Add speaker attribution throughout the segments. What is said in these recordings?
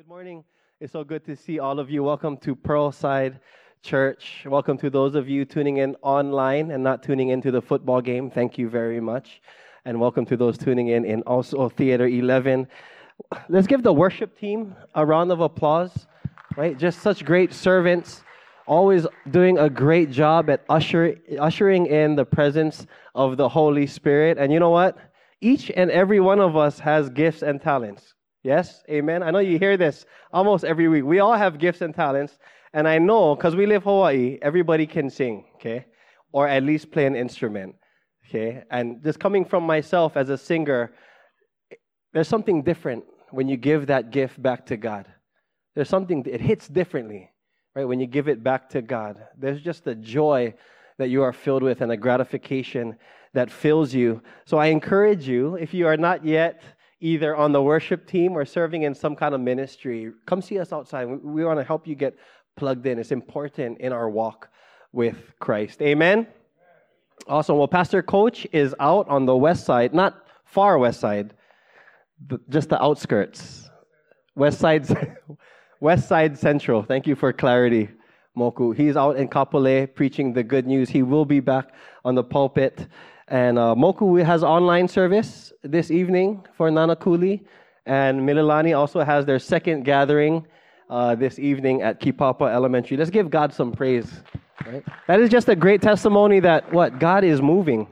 Speaker 1: Good morning. It's so good to see all of you. Welcome to Pearlside Church. Welcome to those of you tuning in online and not tuning into the football game. Thank you very much. And welcome to those tuning in in also Theater 11. Let's give the worship team a round of applause, right? Just such great servants, always doing a great job at usher, ushering in the presence of the Holy Spirit. And you know what? Each and every one of us has gifts and talents. Yes? Amen. I know you hear this almost every week. We all have gifts and talents. And I know because we live Hawaii, everybody can sing, okay? Or at least play an instrument, okay? And just coming from myself as a singer, there's something different when you give that gift back to God. There's something, it hits differently, right? When you give it back to God. There's just a joy that you are filled with and a gratification that fills you. So I encourage you, if you are not yet either on the worship team or serving in some kind of ministry, come see us outside. We, we want to help you get plugged in. It's important in our walk with Christ. Amen. Awesome. Well, Pastor Coach is out on the west side, not far west side, just the outskirts. West side, west side central. Thank you for clarity, Moku. He's out in Kapolei preaching the good news. He will be back on the pulpit and uh, Moku has online service this evening for Nanakuli. And Mililani also has their second gathering uh, this evening at Kipapa Elementary. Let's give God some praise. Right? That is just a great testimony that what? God is moving.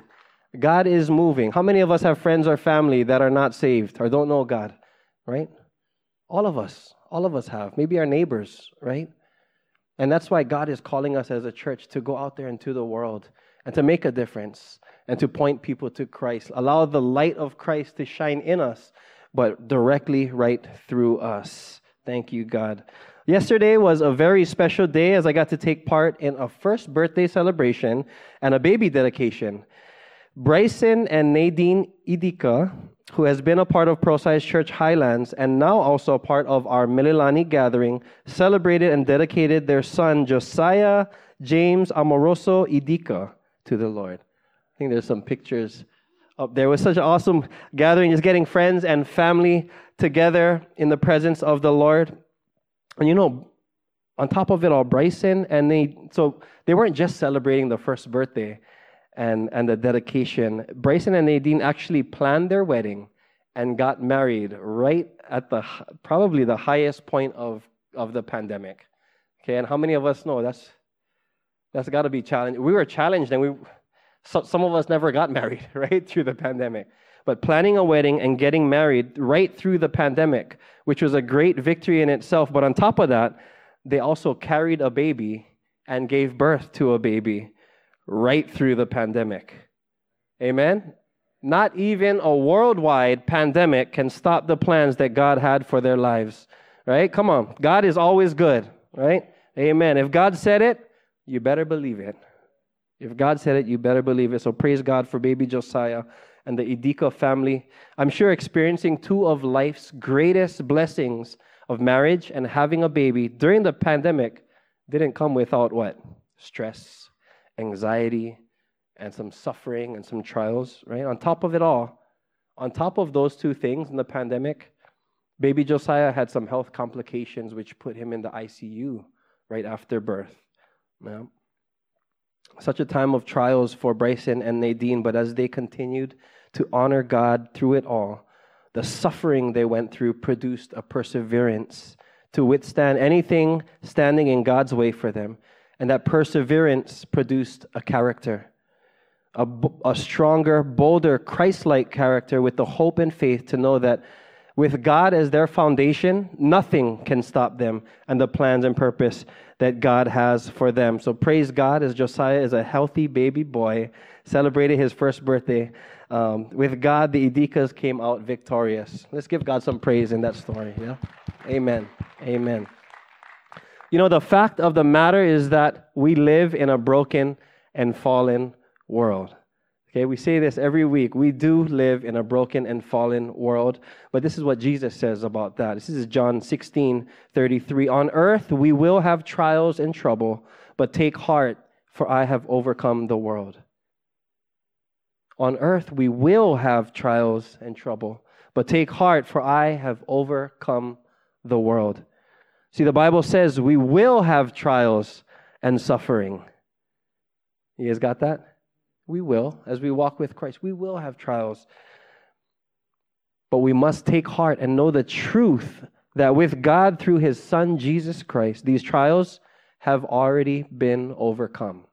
Speaker 1: God is moving. How many of us have friends or family that are not saved or don't know God? Right? All of us. All of us have. Maybe our neighbors, right? And that's why God is calling us as a church to go out there into the world and to make a difference and to point people to Christ. Allow the light of Christ to shine in us, but directly right through us. Thank you, God. Yesterday was a very special day as I got to take part in a first birthday celebration and a baby dedication. Bryson and Nadine Idika, who has been a part of Pearlside Church Highlands and now also a part of our Mililani gathering, celebrated and dedicated their son Josiah James Amoroso Idika to the Lord. I think there's some pictures up there. It was such an awesome gathering, just getting friends and family together in the presence of the Lord. And you know, on top of it all, Bryson and they, so they weren't just celebrating the first birthday and, and the dedication. Bryson and Nadine actually planned their wedding and got married right at the probably the highest point of, of the pandemic. Okay, and how many of us know that's that's got to be challenging? We were challenged and we so, some of us never got married, right, through the pandemic. But planning a wedding and getting married right through the pandemic, which was a great victory in itself. But on top of that, they also carried a baby and gave birth to a baby right through the pandemic. Amen? Not even a worldwide pandemic can stop the plans that God had for their lives, right? Come on. God is always good, right? Amen. If God said it, you better believe it. If God said it, you better believe it. So praise God for baby Josiah and the Idika family. I'm sure experiencing two of life's greatest blessings of marriage and having a baby during the pandemic didn't come without what? Stress, anxiety, and some suffering and some trials, right? On top of it all, on top of those two things in the pandemic, baby Josiah had some health complications which put him in the ICU right after birth. Yeah such a time of trials for Bryson and Nadine, but as they continued to honor God through it all, the suffering they went through produced a perseverance to withstand anything standing in God's way for them. And that perseverance produced a character, a, a stronger, bolder, Christ like character with the hope and faith to know that with God as their foundation, nothing can stop them and the plans and purpose that God has for them. So praise God as Josiah is a healthy baby boy, celebrated his first birthday. Um, with God, the Idikas came out victorious. Let's give God some praise in that story. Yeah? Amen. Amen. You know, the fact of the matter is that we live in a broken and fallen world. Okay, we say this every week. We do live in a broken and fallen world, but this is what Jesus says about that. This is John 16 33. On earth we will have trials and trouble, but take heart, for I have overcome the world. On earth we will have trials and trouble, but take heart, for I have overcome the world. See, the Bible says we will have trials and suffering. You guys got that? We will. As we walk with Christ, we will have trials. But we must take heart and know the truth that with God through his Son, Jesus Christ, these trials have already been overcome.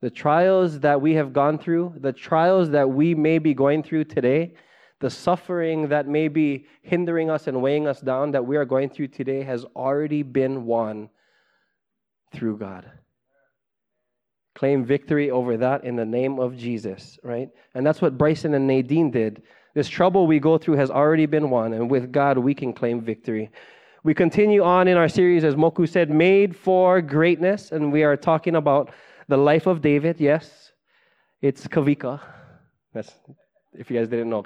Speaker 1: The trials that we have gone through, the trials that we may be going through today, the suffering that may be hindering us and weighing us down that we are going through today has already been won through God. Claim victory over that in the name of Jesus, right? And that's what Bryson and Nadine did. This trouble we go through has already been won, and with God, we can claim victory. We continue on in our series, as Moku said, Made for Greatness, and we are talking about the life of David. Yes, it's Kavika. That's, if you guys didn't know,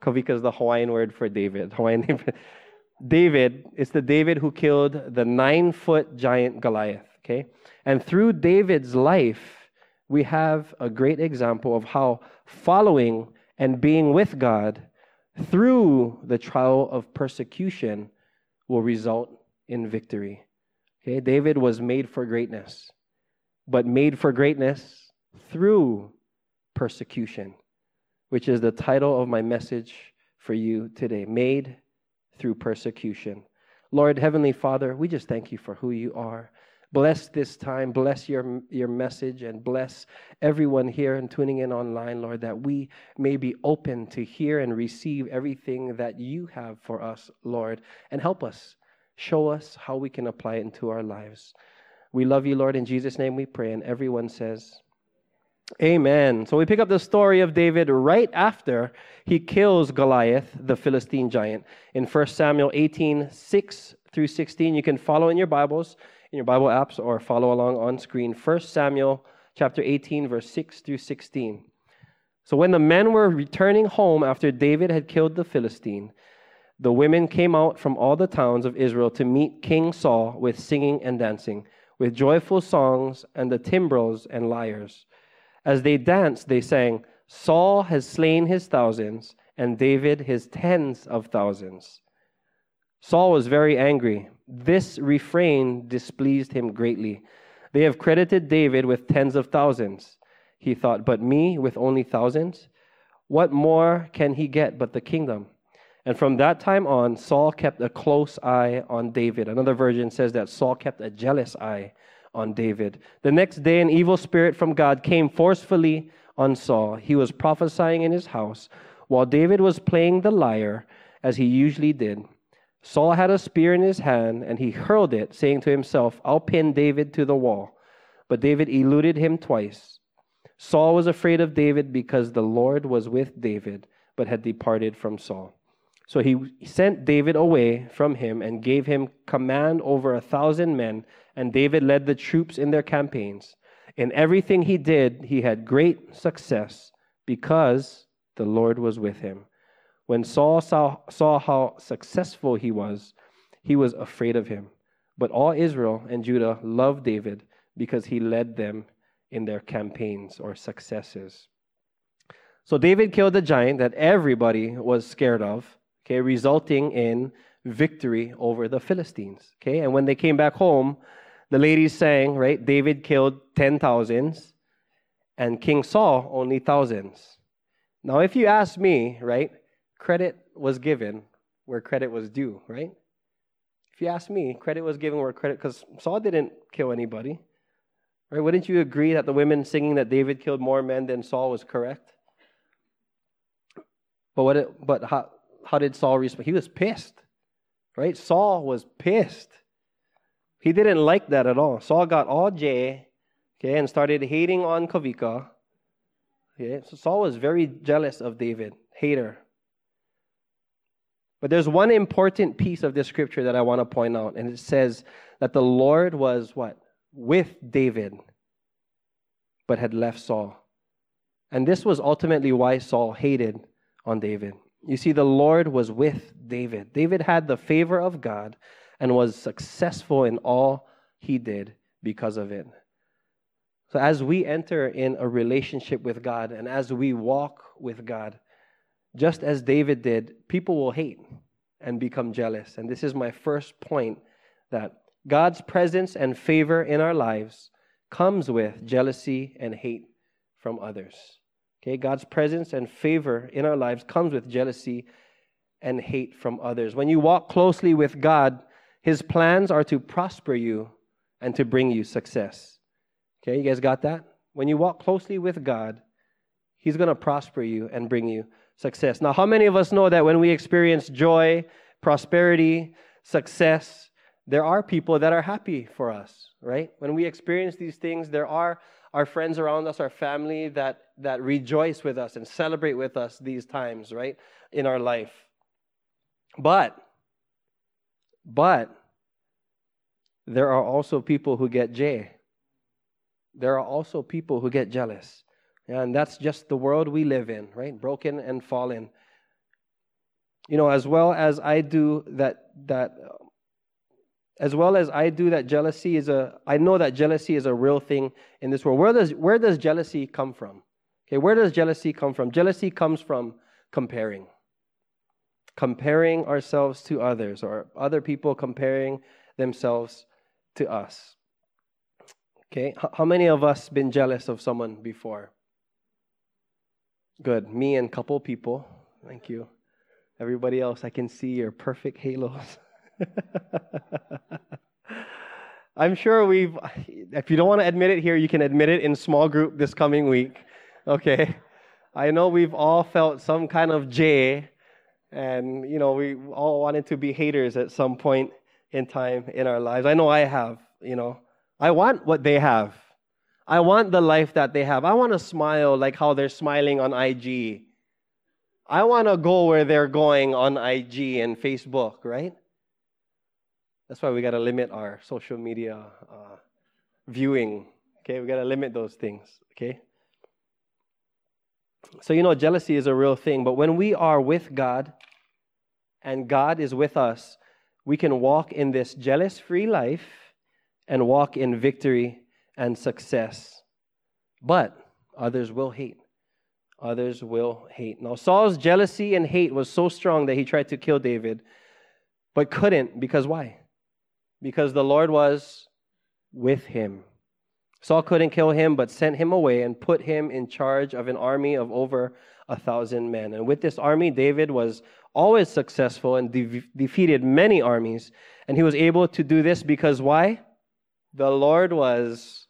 Speaker 1: Kavika is the Hawaiian word for David. Hawaiian name. David, it's the David who killed the nine foot giant Goliath. Okay? And through David's life, we have a great example of how following and being with God through the trial of persecution will result in victory. Okay? David was made for greatness, but made for greatness through persecution which is the title of my message for you today Made Through Persecution. Lord, Heavenly Father, we just thank you for who you are. Bless this time, bless your, your message, and bless everyone here and tuning in online, Lord, that we may be open to hear and receive everything that you have for us, Lord, and help us. Show us how we can apply it into our lives. We love you, Lord. In Jesus' name we pray. And everyone says, Amen. So we pick up the story of David right after he kills Goliath, the Philistine giant, in 1 Samuel 18 6 through 16. You can follow in your Bibles, in your Bible apps, or follow along on screen. 1 Samuel chapter 18, verse 6 through 16. So when the men were returning home after David had killed the Philistine, the women came out from all the towns of Israel to meet King Saul with singing and dancing, with joyful songs and the timbrels and lyres. As they danced, they sang, Saul has slain his thousands, and David his tens of thousands. Saul was very angry. This refrain displeased him greatly. They have credited David with tens of thousands. He thought, but me with only thousands? What more can he get but the kingdom? And from that time on, Saul kept a close eye on David. Another version says that Saul kept a jealous eye on David. The next day, an evil spirit from God came forcefully on Saul. He was prophesying in his house while David was playing the lyre, as he usually did. Saul had a spear in his hand, and he hurled it, saying to himself, I'll pin David to the wall. But David eluded him twice. Saul was afraid of David because the Lord was with David, but had departed from Saul. So he sent David away from him and gave him command over a thousand men and David led the troops in their campaigns. In everything he did, he had great success because the Lord was with him. When Saul saw, saw how successful he was, he was afraid of him. But all Israel and Judah loved David because he led them in their campaigns or successes. So David killed the giant that everybody was scared of, okay, resulting in victory over the Philistines. Okay, and when they came back home, the ladies sang, right? David killed ten thousands, and King Saul only thousands. Now, if you ask me, right, credit was given where credit was due, right? If you ask me, credit was given where credit, because Saul didn't kill anybody, right? Wouldn't you agree that the women singing that David killed more men than Saul was correct? But what? It, but how, how did Saul respond? He was pissed, right? Saul was pissed. He didn't like that at all. Saul got all J, okay, and started hating on Kavika. Okay, so Saul was very jealous of David, hater. But there's one important piece of this scripture that I want to point out, and it says that the Lord was what? With David, but had left Saul. And this was ultimately why Saul hated on David. You see, the Lord was with David. David had the favor of God, and was successful in all he did because of it. So, as we enter in a relationship with God and as we walk with God, just as David did, people will hate. and become jealous. And this is my first point that God's presence and favor in our lives comes with jealousy and hate from others. Okay, God's presence and favor in our lives comes with jealousy and hate from others. When you walk closely with God, His plans are to prosper you and to bring you success. Okay, you guys got that? When you walk closely with God, He's going to prosper you and bring you success. Now, how many of us know that when we experience joy, prosperity, success, there are people that are happy for us, right? When we experience these things, there are our friends around us, our family that, that rejoice with us and celebrate with us these times, right, in our life. But, but, there are also people who get J. There are also people who get jealous. And that's just the world we live in, right? Broken and fallen. You know, as well as I do that, that as well as I do that jealousy is a, I know that jealousy is a real thing in this world. Where does, where does jealousy come from? Okay, where does jealousy come from? Jealousy comes from comparing. Comparing ourselves to others or other people comparing themselves to us. Okay, how many of us been jealous of someone before? Good. Me and couple people. Thank you. Everybody else, I can see your perfect halos. I'm sure we've, if you don't want to admit it here, you can admit it in small group this coming week. Okay? I know we've all felt some kind of J, and, you know, we all wanted to be haters at some point in time in our lives. I know I have, you know. I want what they have. I want the life that they have. I want to smile like how they're smiling on IG. I want to go where they're going on IG and Facebook, right? That's why we got to limit our social media uh, viewing. Okay, we got to limit those things. Okay. So, you know, jealousy is a real thing, but when we are with God and God is with us, we can walk in this jealous free life and walk in victory and success. But others will hate. Others will hate. Now, Saul's jealousy and hate was so strong that he tried to kill David, but couldn't because why? because the Lord was with him. Saul couldn't kill him, but sent him away and put him in charge of an army of over a thousand men. And with this army, David was always successful and de- defeated many armies. And he was able to do this because why? The Lord was.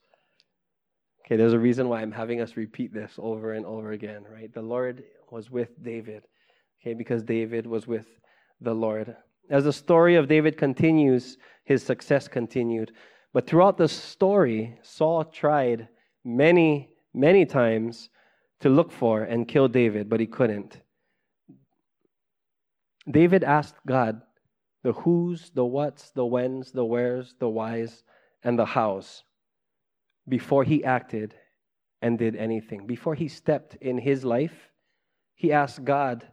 Speaker 1: Okay, there's a reason why I'm having us repeat this over and over again, right? The Lord was with David, okay, because David was with the Lord. As the story of David continues, his success continued. But throughout the story, Saul tried many, many times to look for and kill David, but he couldn't. David asked God the who's, the what's, the when's, the where's, the why's, and the how's before he acted and did anything. Before he stepped in his life, he asked God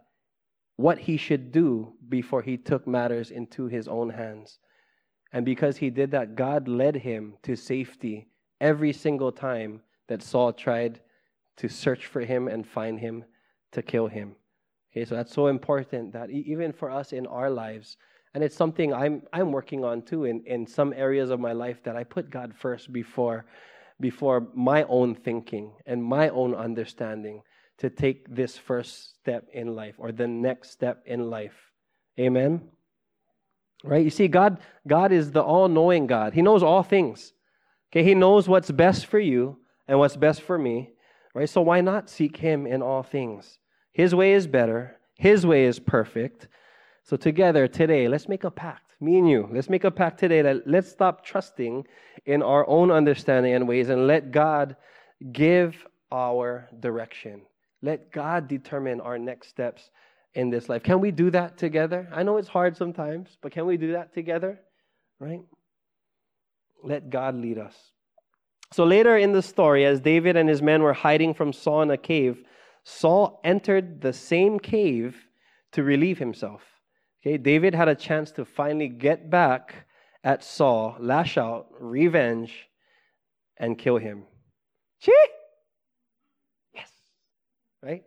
Speaker 1: what he should do before he took matters into his own hands. And because he did that, God led him to safety every single time that Saul tried to search for him and find him to kill him. Okay, so that's so important that even for us in our lives, and it's something I'm I'm working on too in, in some areas of my life that I put God first before before my own thinking and my own understanding to take this first step in life or the next step in life. Amen. Right? You see God God is the all-knowing God. He knows all things. Okay? He knows what's best for you and what's best for me. Right? So why not seek him in all things? His way is better. His way is perfect. So together today, let's make a pact. Me and you, let's make a pact today that let's stop trusting in our own understanding and ways and let God give our direction. Let God determine our next steps in this life. Can we do that together? I know it's hard sometimes, but can we do that together? Right? Let God lead us. So later in the story, as David and his men were hiding from Saul in a cave, Saul entered the same cave to relieve himself. Okay, David had a chance to finally get back at Saul, lash out, revenge, and kill him. Chee! Right?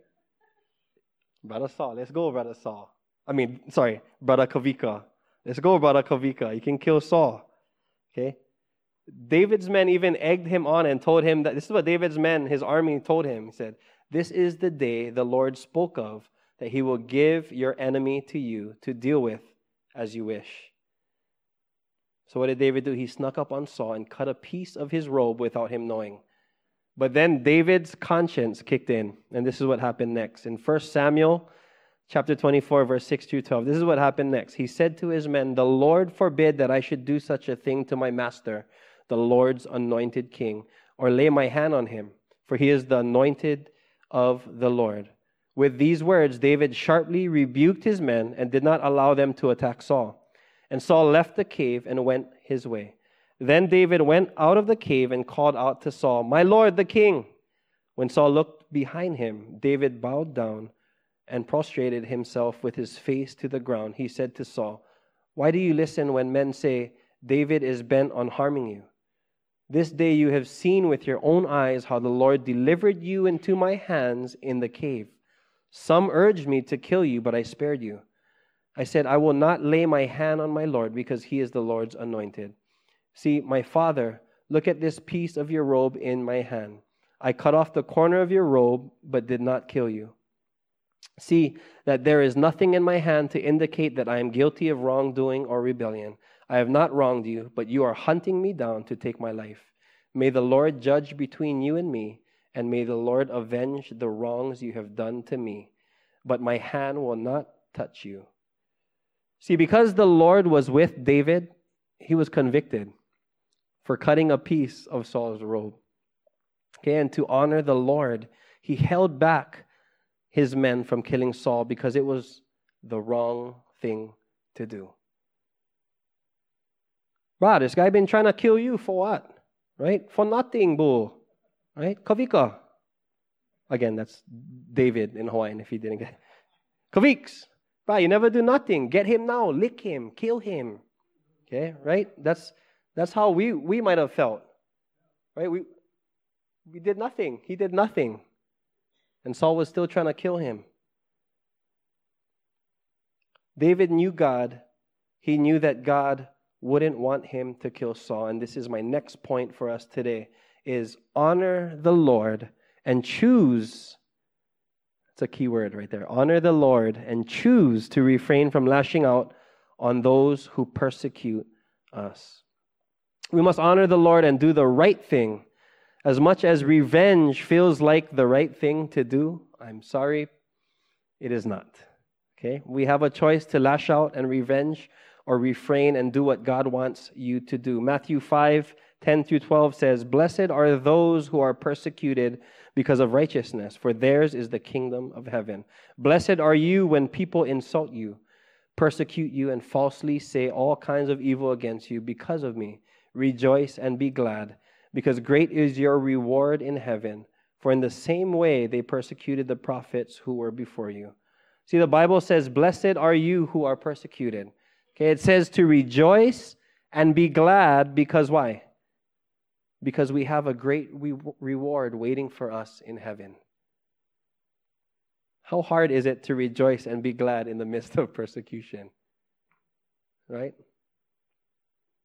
Speaker 1: Brother Saul. Let's go, Brother Saul. I mean, sorry, Brother Kavika. Let's go, Brother Kavika. You can kill Saul. Okay? David's men even egged him on and told him that this is what David's men, his army, told him. He said, This is the day the Lord spoke of, that he will give your enemy to you to deal with as you wish. So, what did David do? He snuck up on Saul and cut a piece of his robe without him knowing. But then David's conscience kicked in, and this is what happened next. In 1 Samuel chapter 24, verse 6 through 12, this is what happened next. He said to his men, The Lord forbid that I should do such a thing to my master, the Lord's anointed king, or lay my hand on him, for he is the anointed of the Lord. With these words, David sharply rebuked his men and did not allow them to attack Saul. And Saul left the cave and went his way. Then David went out of the cave and called out to Saul, My lord, the king. When Saul looked behind him, David bowed down and prostrated himself with his face to the ground. He said to Saul, Why do you listen when men say, David is bent on harming you? This day you have seen with your own eyes how the Lord delivered you into my hands in the cave. Some urged me to kill you, but I spared you. I said, I will not lay my hand on my Lord because he is the Lord's anointed. See, my father, look at this piece of your robe in my hand. I cut off the corner of your robe, but did not kill you. See that there is nothing in my hand to indicate that I am guilty of wrongdoing or rebellion. I have not wronged you, but you are hunting me down to take my life. May the Lord judge between you and me, and may the Lord avenge the wrongs you have done to me. But my hand will not touch you. See, because the Lord was with David, he was convicted for cutting a piece of Saul's robe. Okay, and to honor the Lord, he held back his men from killing Saul because it was the wrong thing to do. Bro, this guy been trying to kill you for what? Right? For nothing, boo. Right? Kavika. Again, that's David in Hawaiian if he didn't get it. Kaviks. Bro, you never do nothing. Get him now. Lick him. Kill him. Okay, right? That's that's how we, we might have felt. Right? We, we did nothing. He did nothing. And Saul was still trying to kill him. David knew God. He knew that God wouldn't want him to kill Saul. And this is my next point for us today is honor the Lord and choose it's a key word right there. Honor the Lord and choose to refrain from lashing out on those who persecute us. We must honor the Lord and do the right thing. As much as revenge feels like the right thing to do, I'm sorry, it is not. Okay? We have a choice to lash out and revenge or refrain and do what God wants you to do. Matthew 5 10 through 12 says, Blessed are those who are persecuted because of righteousness, for theirs is the kingdom of heaven. Blessed are you when people insult you, persecute you, and falsely say all kinds of evil against you because of me. Rejoice and be glad, because great is your reward in heaven. For in the same way they persecuted the prophets who were before you. See, the Bible says, Blessed are you who are persecuted. Okay, it says to rejoice and be glad because why? Because we have a great re- reward waiting for us in heaven. How hard is it to rejoice and be glad in the midst of persecution? Right?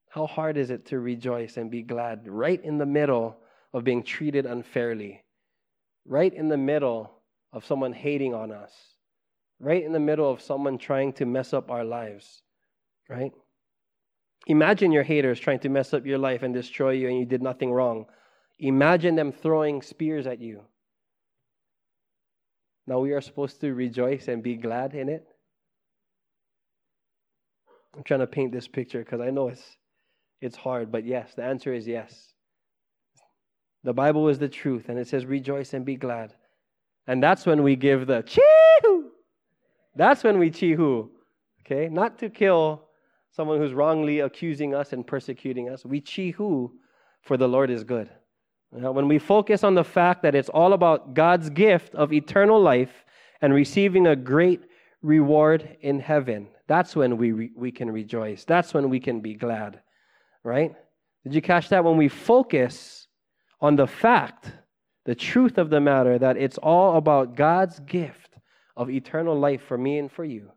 Speaker 1: How hard is it to rejoice and be glad right in the middle of being treated unfairly? Right in the middle of someone hating on us? Right in the middle of someone trying to mess up our lives? Right? Imagine your haters trying to mess up your life and destroy you and you did nothing wrong. Imagine them throwing spears at you. Now we are supposed to rejoice and be glad in it. I'm trying to paint this picture because I know it's it's hard, but yes, the answer is yes. The Bible is the truth, and it says, rejoice and be glad. And that's when we give the chee That's when we chee Okay? Not to kill someone who's wrongly accusing us and persecuting us. We chee for the Lord is good. Now, when we focus on the fact that it's all about God's gift of eternal life and receiving a great reward in heaven, that's when we, re- we can rejoice. That's when we can be glad right? Did you catch that? When we focus on the fact, the truth of the matter, that it's all about God's gift of eternal life for me and for you,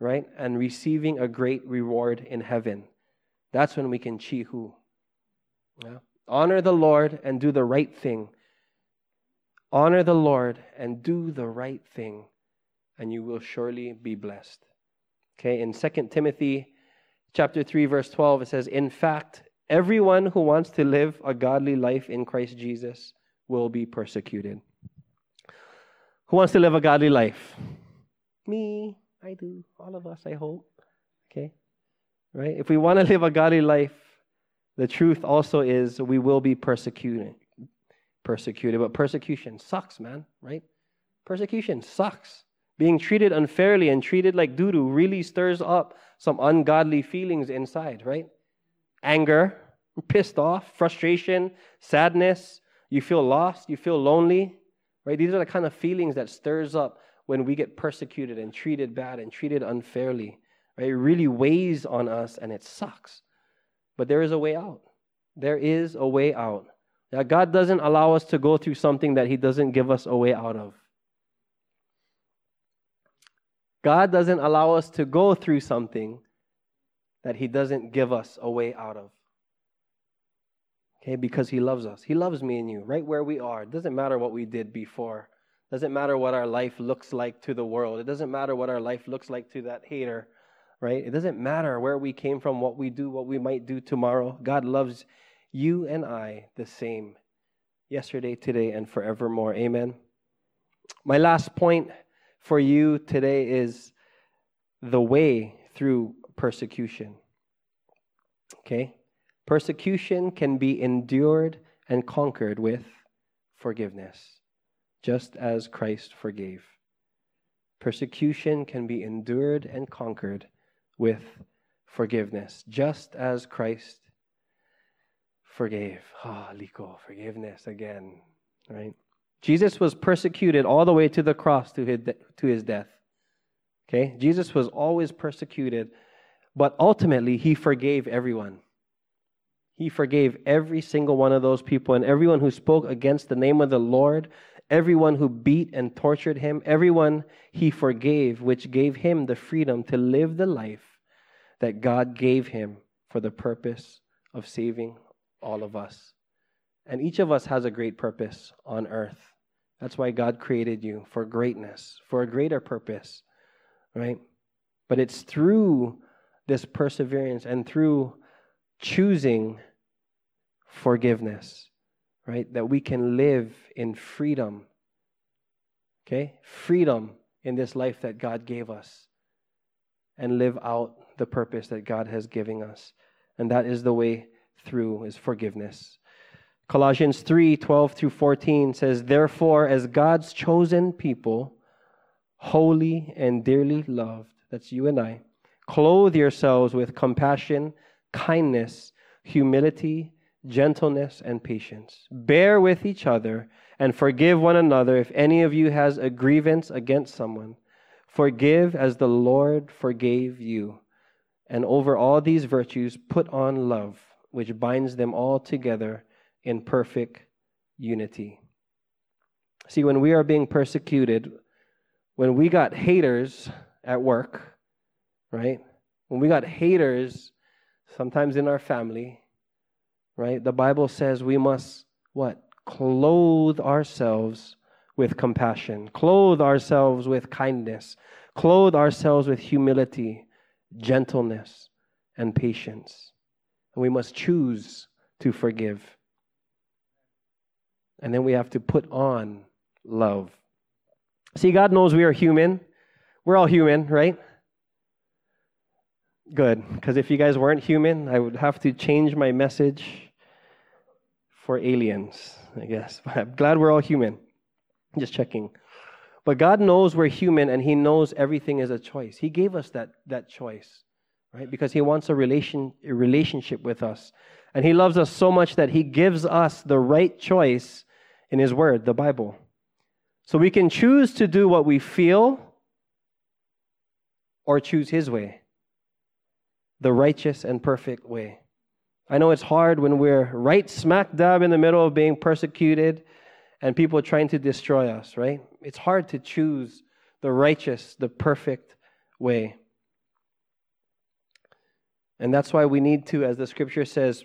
Speaker 1: right? And receiving a great reward in heaven. That's when we can chihu. Yeah? Honor the Lord and do the right thing. Honor the Lord and do the right thing, and you will surely be blessed. Okay, in 2 Timothy chapter 3, verse 12, it says, In fact, everyone who wants to live a godly life in Christ Jesus will be persecuted. Who wants to live a godly life? Me. I do. All of us, I hope. Okay? Right? If we want to live a godly life, the truth also is we will be persecuted. Persecuted. But persecution sucks, man, right? Persecution sucks. Being treated unfairly and treated like doo doo really stirs up some ungodly feelings inside, right? Anger, pissed off, frustration, sadness. You feel lost, you feel lonely, right? These are the kind of feelings that stirs up when we get persecuted and treated bad and treated unfairly. Right? It really weighs on us and it sucks. But there is a way out. There is a way out. Now, God doesn't allow us to go through something that He doesn't give us a way out of. God doesn't allow us to go through something that He doesn't give us a way out of. Okay, because He loves us. He loves me and you right where we are. It doesn't matter what we did before. Doesn't matter what our life looks like to the world. It doesn't matter what our life looks like to that hater, right? It doesn't matter where we came from, what we do, what we might do tomorrow. God loves you and I the same yesterday, today, and forevermore. Amen. My last point for you today is the way through persecution. Okay? Persecution can be endured and conquered with forgiveness just as Christ forgave. Persecution can be endured and conquered with forgiveness, just as Christ forgave. Ah, oh, Liko, forgiveness again, right? Jesus was persecuted all the way to the cross to his, to his death. Okay? Jesus was always persecuted, but ultimately he forgave everyone. He forgave every single one of those people and everyone who spoke against the name of the Lord everyone who beat and tortured him, everyone he forgave, which gave him the freedom to live the life that God gave him for the purpose of saving all of us. And each of us has a great purpose on earth. That's why God created you for greatness, for a greater purpose, right? But it's through this perseverance and through choosing forgiveness right? That we can live in freedom. Okay? Freedom in this life that God gave us and live out the purpose that God has given us. And that is the way through is forgiveness. Colossians 3 12 through 14 says, Therefore, as God's chosen people, holy and dearly loved, that's you and I, clothe yourselves with compassion, kindness, humility, gentleness, and patience. Bear with each other and forgive one another if any of you has a grievance against someone. Forgive as the Lord forgave you. And over all these virtues, put on love, which binds them all together in perfect unity. See, when we are being persecuted, when we got haters at work, right? When we got haters, sometimes in our family, right? The Bible says we must what? Clothe ourselves with compassion, clothe ourselves with kindness, clothe ourselves with humility, gentleness, and patience. And we must choose to forgive. And then we have to put on love. See, God knows we are human. We're all human, right? Good, because if you guys weren't human, I would have to change my message for aliens, I guess. But I'm glad we're all human. Just checking. But God knows we're human and He knows everything is a choice. He gave us that, that choice, right? Because He wants a, relation, a relationship with us. And He loves us so much that He gives us the right choice in His Word, the Bible. So we can choose to do what we feel or choose His way, the righteous and perfect way. I know it's hard when we're right smack dab in the middle of being persecuted and people trying to destroy us, right? It's hard to choose the righteous, the perfect way. And that's why we need to, as the scripture says,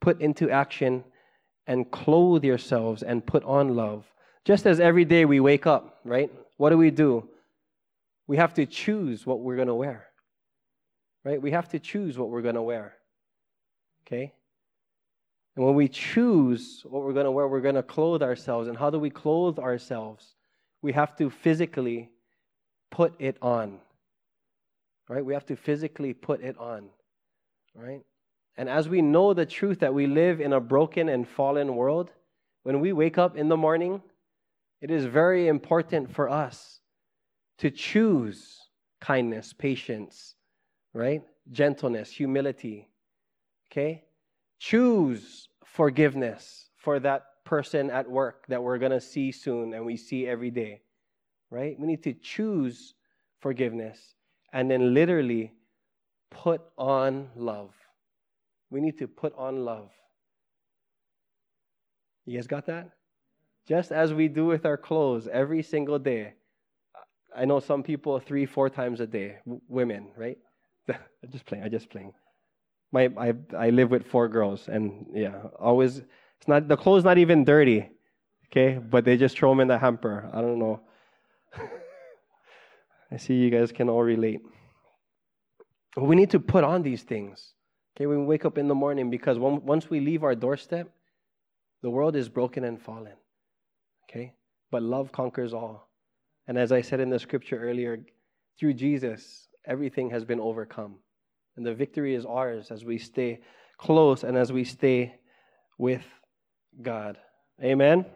Speaker 1: put into action and clothe yourselves and put on love. Just as every day we wake up, right? What do we do? We have to choose what we're going to wear. Right? We have to choose what we're going to wear. Okay? And when we choose what we're going to wear, we're going to clothe ourselves. And how do we clothe ourselves? We have to physically put it on. Right? We have to physically put it on. Right? And as we know the truth that we live in a broken and fallen world, when we wake up in the morning, it is very important for us to choose kindness, patience, right? Gentleness, humility. Okay? Choose forgiveness for that person at work that we're going to see soon and we see every day. Right? We need to choose forgiveness and then literally put on love. We need to put on love. You guys got that? Just as we do with our clothes every single day. I know some people three, four times a day, w- women, right? I'm just playing. I'm just playing. My I I live with four girls, and yeah, always it's not the clothes not even dirty, okay, but they just throw them in the hamper. I don't know. I see you guys can all relate. We need to put on these things. Okay, we wake up in the morning, because once we leave our doorstep, the world is broken and fallen. Okay, but love conquers all. And as I said in the scripture earlier, through Jesus, everything has been overcome. And the victory is ours as we stay close and as we stay with God. Amen?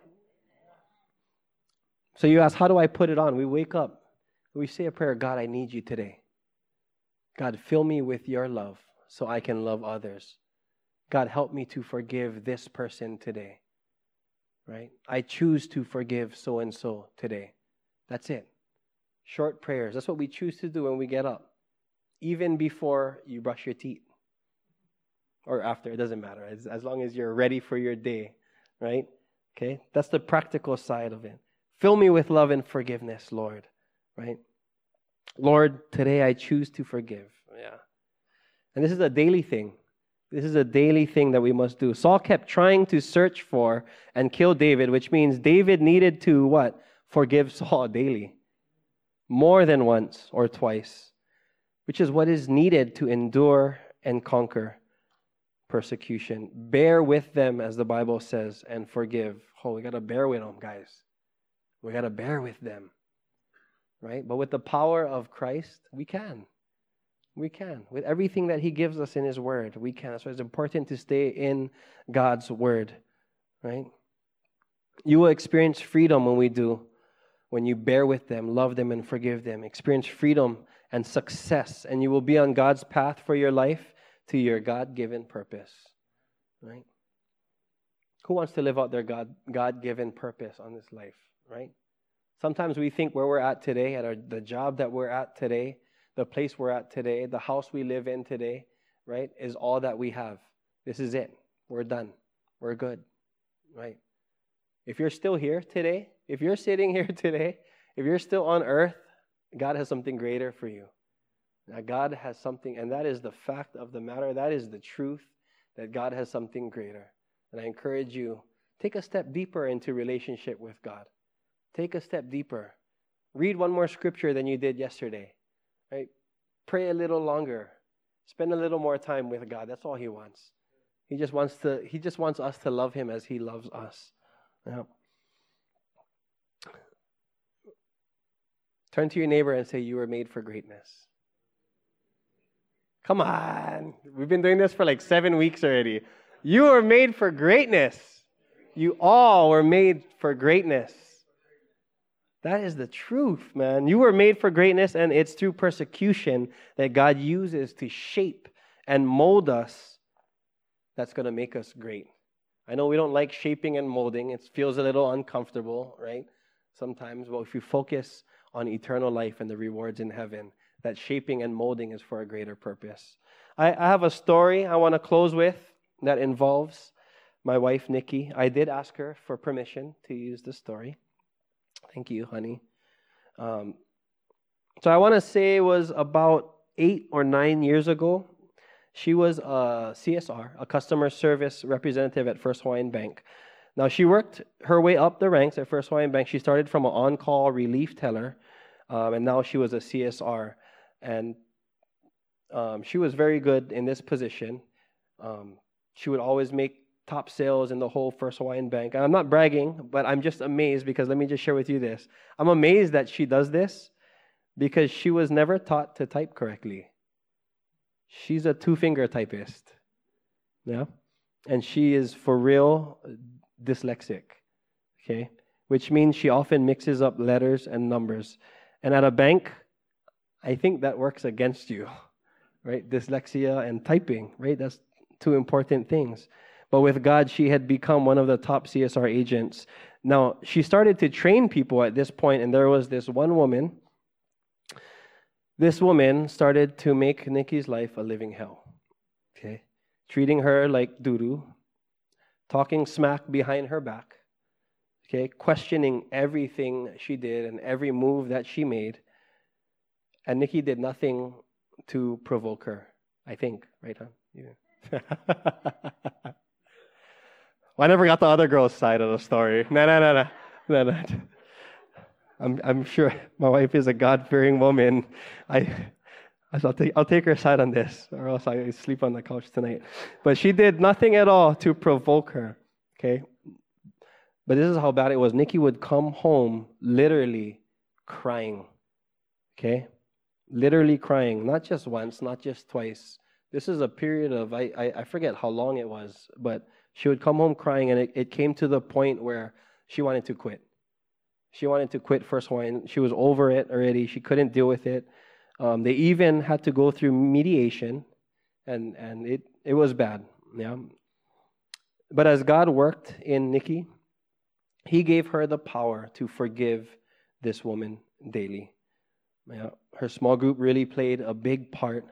Speaker 1: So you ask, how do I put it on? We wake up, we say a prayer God, I need you today. God, fill me with your love so I can love others. God, help me to forgive this person today. Right? I choose to forgive so and so today. That's it. Short prayers. That's what we choose to do when we get up, even before you brush your teeth or after. It doesn't matter. As, as long as you're ready for your day, right? Okay? That's the practical side of it. Fill me with love and forgiveness, Lord, right? Lord, today I choose to forgive. Yeah. And this is a daily thing. This is a daily thing that we must do. Saul kept trying to search for and kill David, which means David needed to what? Forgive Saul daily. More than once or twice, which is what is needed to endure and conquer persecution. Bear with them, as the Bible says, and forgive. Oh, we got to bear with them, guys. We got to bear with them right? But with the power of Christ, we can. We can. With everything that He gives us in His Word, we can. So it's important to stay in God's Word, right? You will experience freedom when we do, when you bear with them, love them, and forgive them. Experience freedom and success, and you will be on God's path for your life to your God given purpose, right? Who wants to live out their God given purpose on this life, right? Sometimes we think where we're at today, at our, the job that we're at today, the place we're at today, the house we live in today, right, is all that we have. This is it. We're done. We're good, right? If you're still here today, if you're sitting here today, if you're still on earth, God has something greater for you. Now, God has something, and that is the fact of the matter. That is the truth that God has something greater. And I encourage you, take a step deeper into relationship with God. Take a step deeper. Read one more scripture than you did yesterday. Right? Pray a little longer. Spend a little more time with God. That's all he wants. He just wants to he just wants us to love him as he loves us. Yeah. Turn to your neighbor and say, You were made for greatness. Come on. We've been doing this for like seven weeks already. You were made for greatness. You all were made for greatness. That is the truth, man. You were made for greatness, and it's through persecution that God uses to shape and mold us that's going to make us great. I know we don't like shaping and molding, it feels a little uncomfortable, right? Sometimes, but if you focus on eternal life and the rewards in heaven, that shaping and molding is for a greater purpose. I, I have a story I want to close with that involves my wife, Nikki. I did ask her for permission to use the story. Thank you, honey. Um, so I want to say it was about eight or nine years ago. She was a CSR, a customer service representative at First Hawaiian Bank. Now, she worked her way up the ranks at First Hawaiian Bank. She started from an on call relief teller, um, and now she was a CSR. And um, she was very good in this position. Um, she would always make top sales in the whole First Hawaiian Bank. And I'm not bragging, but I'm just amazed because let me just share with you this. I'm amazed that she does this because she was never taught to type correctly. She's a two finger typist. Yeah? And she is for real dyslexic. Okay? Which means she often mixes up letters and numbers. And at a bank, I think that works against you, right? Dyslexia and typing, right? That's two important things. But with God, she had become one of the top CSR agents. Now, she started to train people at this point, and there was this one woman. This woman started to make Nikki's life a living hell. Okay? Treating her like doo talking smack behind her back, okay? Questioning everything she did and every move that she made. And Nikki did nothing to provoke her, I think, right, huh? Yeah. well, I never got the other girl's side of the story. No, no, no, no. no, no. I'm, I'm sure my wife is a God fearing woman. I, I'll take, I'll take her side on this, or else I sleep on the couch tonight. But she did nothing at all to provoke her. Okay? But this is how bad it was. Nikki would come home literally crying. Okay? Literally crying. Not just once, not just twice. This is a period of, I, I, I forget how long it was, but she would come home crying, and it, it came to the point where she wanted to quit. She wanted to quit First Hawaiian. She was over it already. She couldn't deal with it. Um, they even had to go through mediation, and, and it, it was bad. Yeah. But as God worked in Nikki, He gave her the power to forgive this woman daily. Yeah. Her small group really played a big part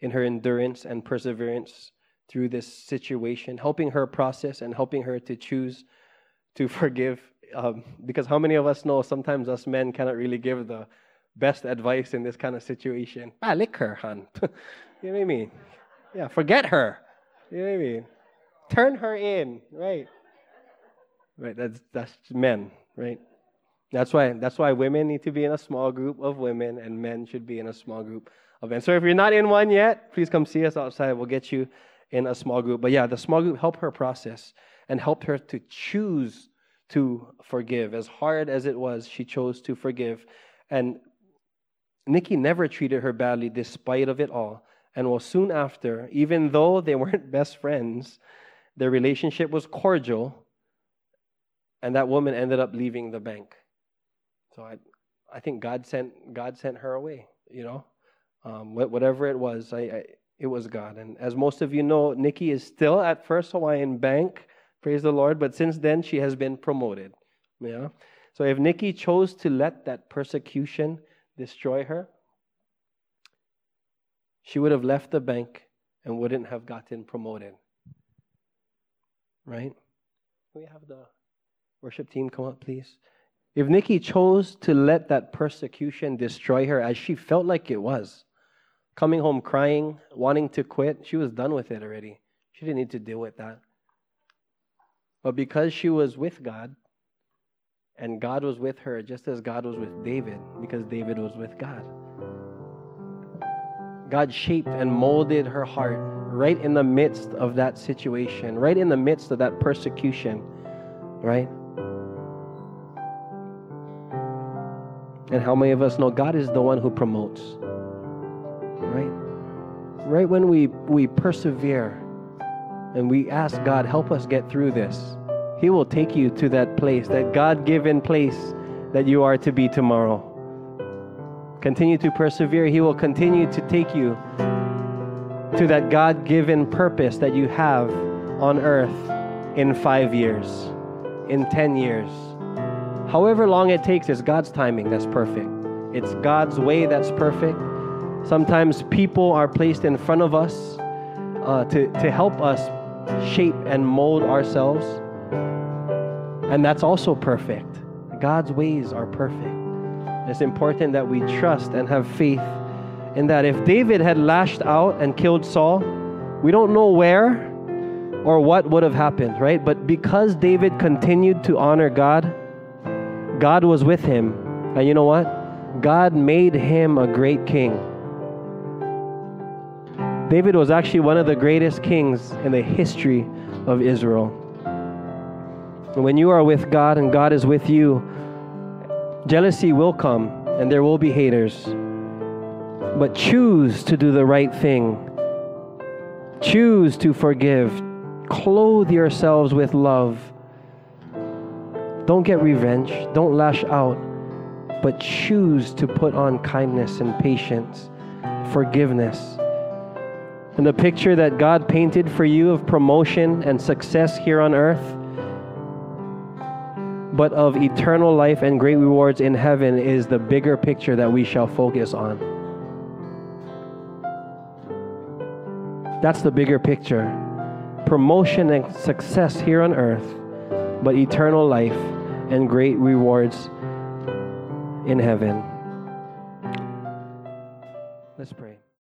Speaker 1: in her endurance and perseverance through this situation, helping her process and helping her to choose to forgive. Um, because how many of us know sometimes us men cannot really give the best advice in this kind of situation. Ah, lick her, hon. you know what I mean? Yeah, forget her. You know what I mean? Turn her in, right? Right, that's that's men, right? That's why that's why women need to be in a small group of women and men should be in a small group of men. So if you're not in one yet, please come see us outside. We'll get you in a small group. But yeah, the small group helped her process and helped her to choose to forgive. As hard as it was, she chose to forgive. And Nikki never treated her badly despite of it all. And well, soon after, even though they weren't best friends, their relationship was cordial, and that woman ended up leaving the bank. So I, I think God sent God sent her away. You know, um, whatever it was, I, I, it was God. And as most of you know, Nikki is still at First Hawaiian Bank. Praise the Lord. But since then, she has been promoted. Yeah. So if Nikki chose to let that persecution destroy her, she would have left the bank and wouldn't have gotten promoted. Right? We have the worship team come up, please? If Nikki chose to let that persecution destroy her as she felt like it was, coming home crying, wanting to quit, she was done with it already. She didn't need to deal with that. But because she was with God, and God was with her just as God was with David, because David was with God. God shaped and molded her heart right in the midst of that situation, right in the midst of that persecution, right? And how many of us know God is the one who promotes? Right? Right when we, we persevere and we ask God, help us get through this he will take you to that place, that God given place that you are to be tomorrow. Continue to persevere. He will continue to take you to that God given purpose that you have on earth in five years, in 10 years. However long it takes, it's God's timing that's perfect. It's God's way that's perfect. Sometimes people are placed in front of us uh, to, to help us shape and mold ourselves. And that's also perfect. God's ways are perfect. It's important that we trust and have faith in that. If David had lashed out and killed Saul, We don't know where or what would have happened, right? But because David continued to honor God, God was with him. And you know what? God made him a great king. David was actually one of the greatest kings in the history of Israel. When you are with God and God is with you, jealousy will come and there will be haters. But choose to do the right thing. Choose to forgive. Clothe yourselves with love. Don't get revenge. Don't lash out. But choose to put on kindness and patience, forgiveness. And the picture that God painted for you of promotion and success here on earth, but of eternal life and great rewards in heaven, is the bigger picture that we shall focus on. That's the bigger picture. Promotion and success here on earth, but eternal life and great rewards in heaven.